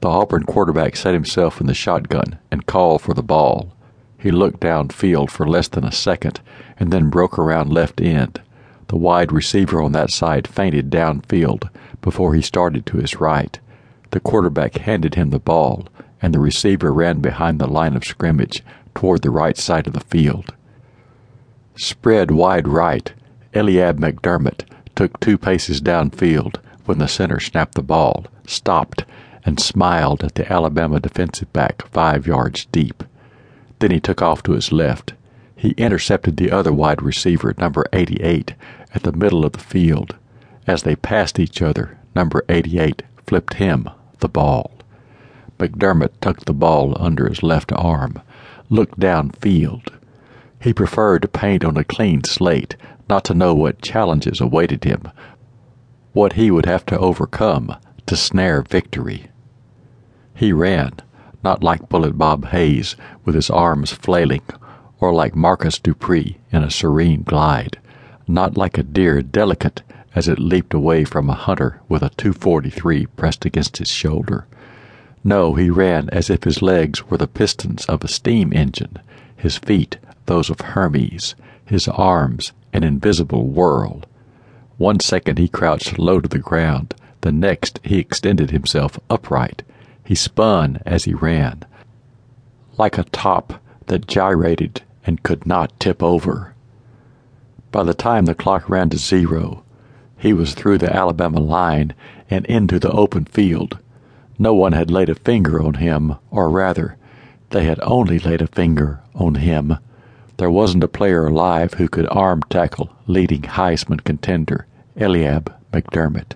The Auburn quarterback set himself in the shotgun and called for the ball. He looked downfield for less than a second and then broke around left end. The wide receiver on that side feinted downfield before he started to his right. The quarterback handed him the ball, and the receiver ran behind the line of scrimmage toward the right side of the field. Spread wide right, Eliab McDermott took two paces downfield when the center snapped the ball, stopped, and smiled at the Alabama defensive back five yards deep. Then he took off to his left. He intercepted the other wide receiver, number 88, at the middle of the field. As they passed each other, number 88 flipped him the ball. McDermott tucked the ball under his left arm, looked downfield. He preferred to paint on a clean slate, not to know what challenges awaited him, what he would have to overcome to snare victory. He ran, not like Bullet Bob Hayes with his arms flailing, or like Marcus Dupree in a serene glide, not like a deer delicate as it leaped away from a hunter with a 243 pressed against his shoulder. No, he ran as if his legs were the pistons of a steam engine, his feet those of Hermes, his arms an invisible whirl. One second he crouched low to the ground, the next he extended himself upright. He spun as he ran, like a top that gyrated and could not tip over. By the time the clock ran to zero, he was through the Alabama line and into the open field. No one had laid a finger on him, or rather, they had only laid a finger on him. There wasn't a player alive who could arm tackle leading Heisman contender Eliab McDermott.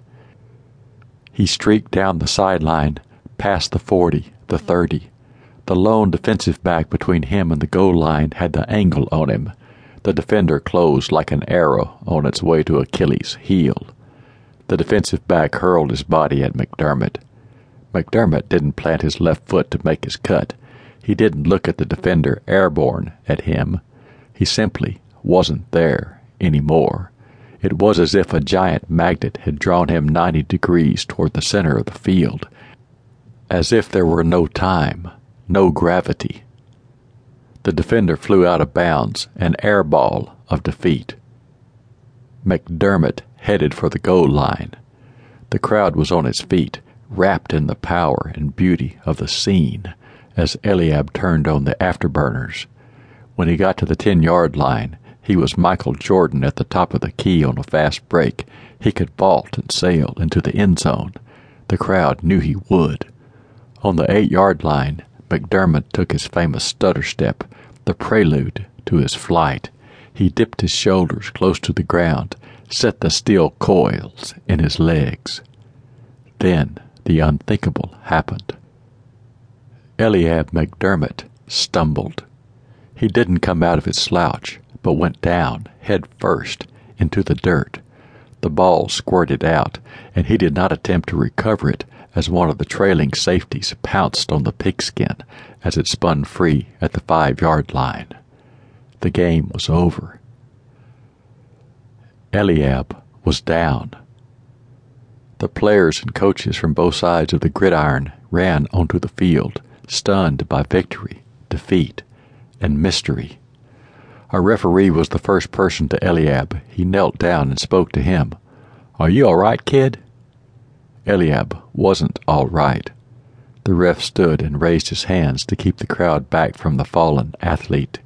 He streaked down the sideline past the 40, the 30. The lone defensive back between him and the goal line had the angle on him. The defender closed like an arrow on its way to Achilles' heel. The defensive back hurled his body at McDermott. McDermott didn't plant his left foot to make his cut. He didn't look at the defender airborne at him. He simply wasn't there anymore. It was as if a giant magnet had drawn him 90 degrees toward the center of the field as if there were no time, no gravity. The defender flew out of bounds, an airball of defeat. McDermott headed for the goal line. The crowd was on its feet, wrapped in the power and beauty of the scene as Eliab turned on the afterburners. When he got to the 10 yard line, he was Michael Jordan at the top of the key on a fast break. He could vault and sail into the end zone. The crowd knew he would. On the eight yard line, McDermott took his famous stutter step, the prelude to his flight. He dipped his shoulders close to the ground, set the steel coils in his legs. Then the unthinkable happened. Eliab McDermott stumbled. He didn't come out of his slouch, but went down, head first, into the dirt. The ball squirted out, and he did not attempt to recover it as one of the trailing safeties pounced on the pigskin as it spun free at the five yard line. The game was over. Eliab was down. The players and coaches from both sides of the gridiron ran onto the field, stunned by victory, defeat, and mystery. A referee was the first person to Eliab. He knelt down and spoke to him. Are you all right, kid? Eliab wasn't all right. The ref stood and raised his hands to keep the crowd back from the fallen athlete.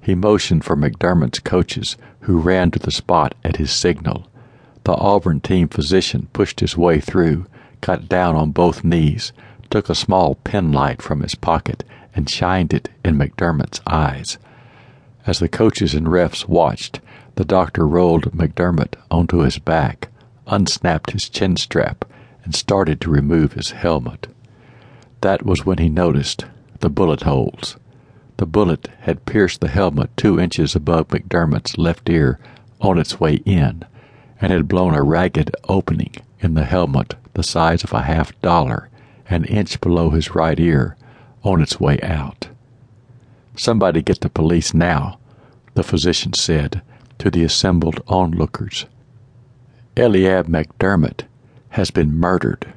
He motioned for McDermott's coaches, who ran to the spot at his signal. The Auburn team physician pushed his way through, got down on both knees, took a small penlight from his pocket, and shined it in McDermott's eyes. As the coaches and refs watched, the doctor rolled McDermott onto his back, unsnapped his chin strap, and started to remove his helmet. That was when he noticed the bullet holes. The bullet had pierced the helmet two inches above McDermott's left ear on its way in and had blown a ragged opening in the helmet the size of a half dollar an inch below his right ear on its way out. Somebody get the police now, the physician said to the assembled onlookers. Eliab McDermott has been murdered.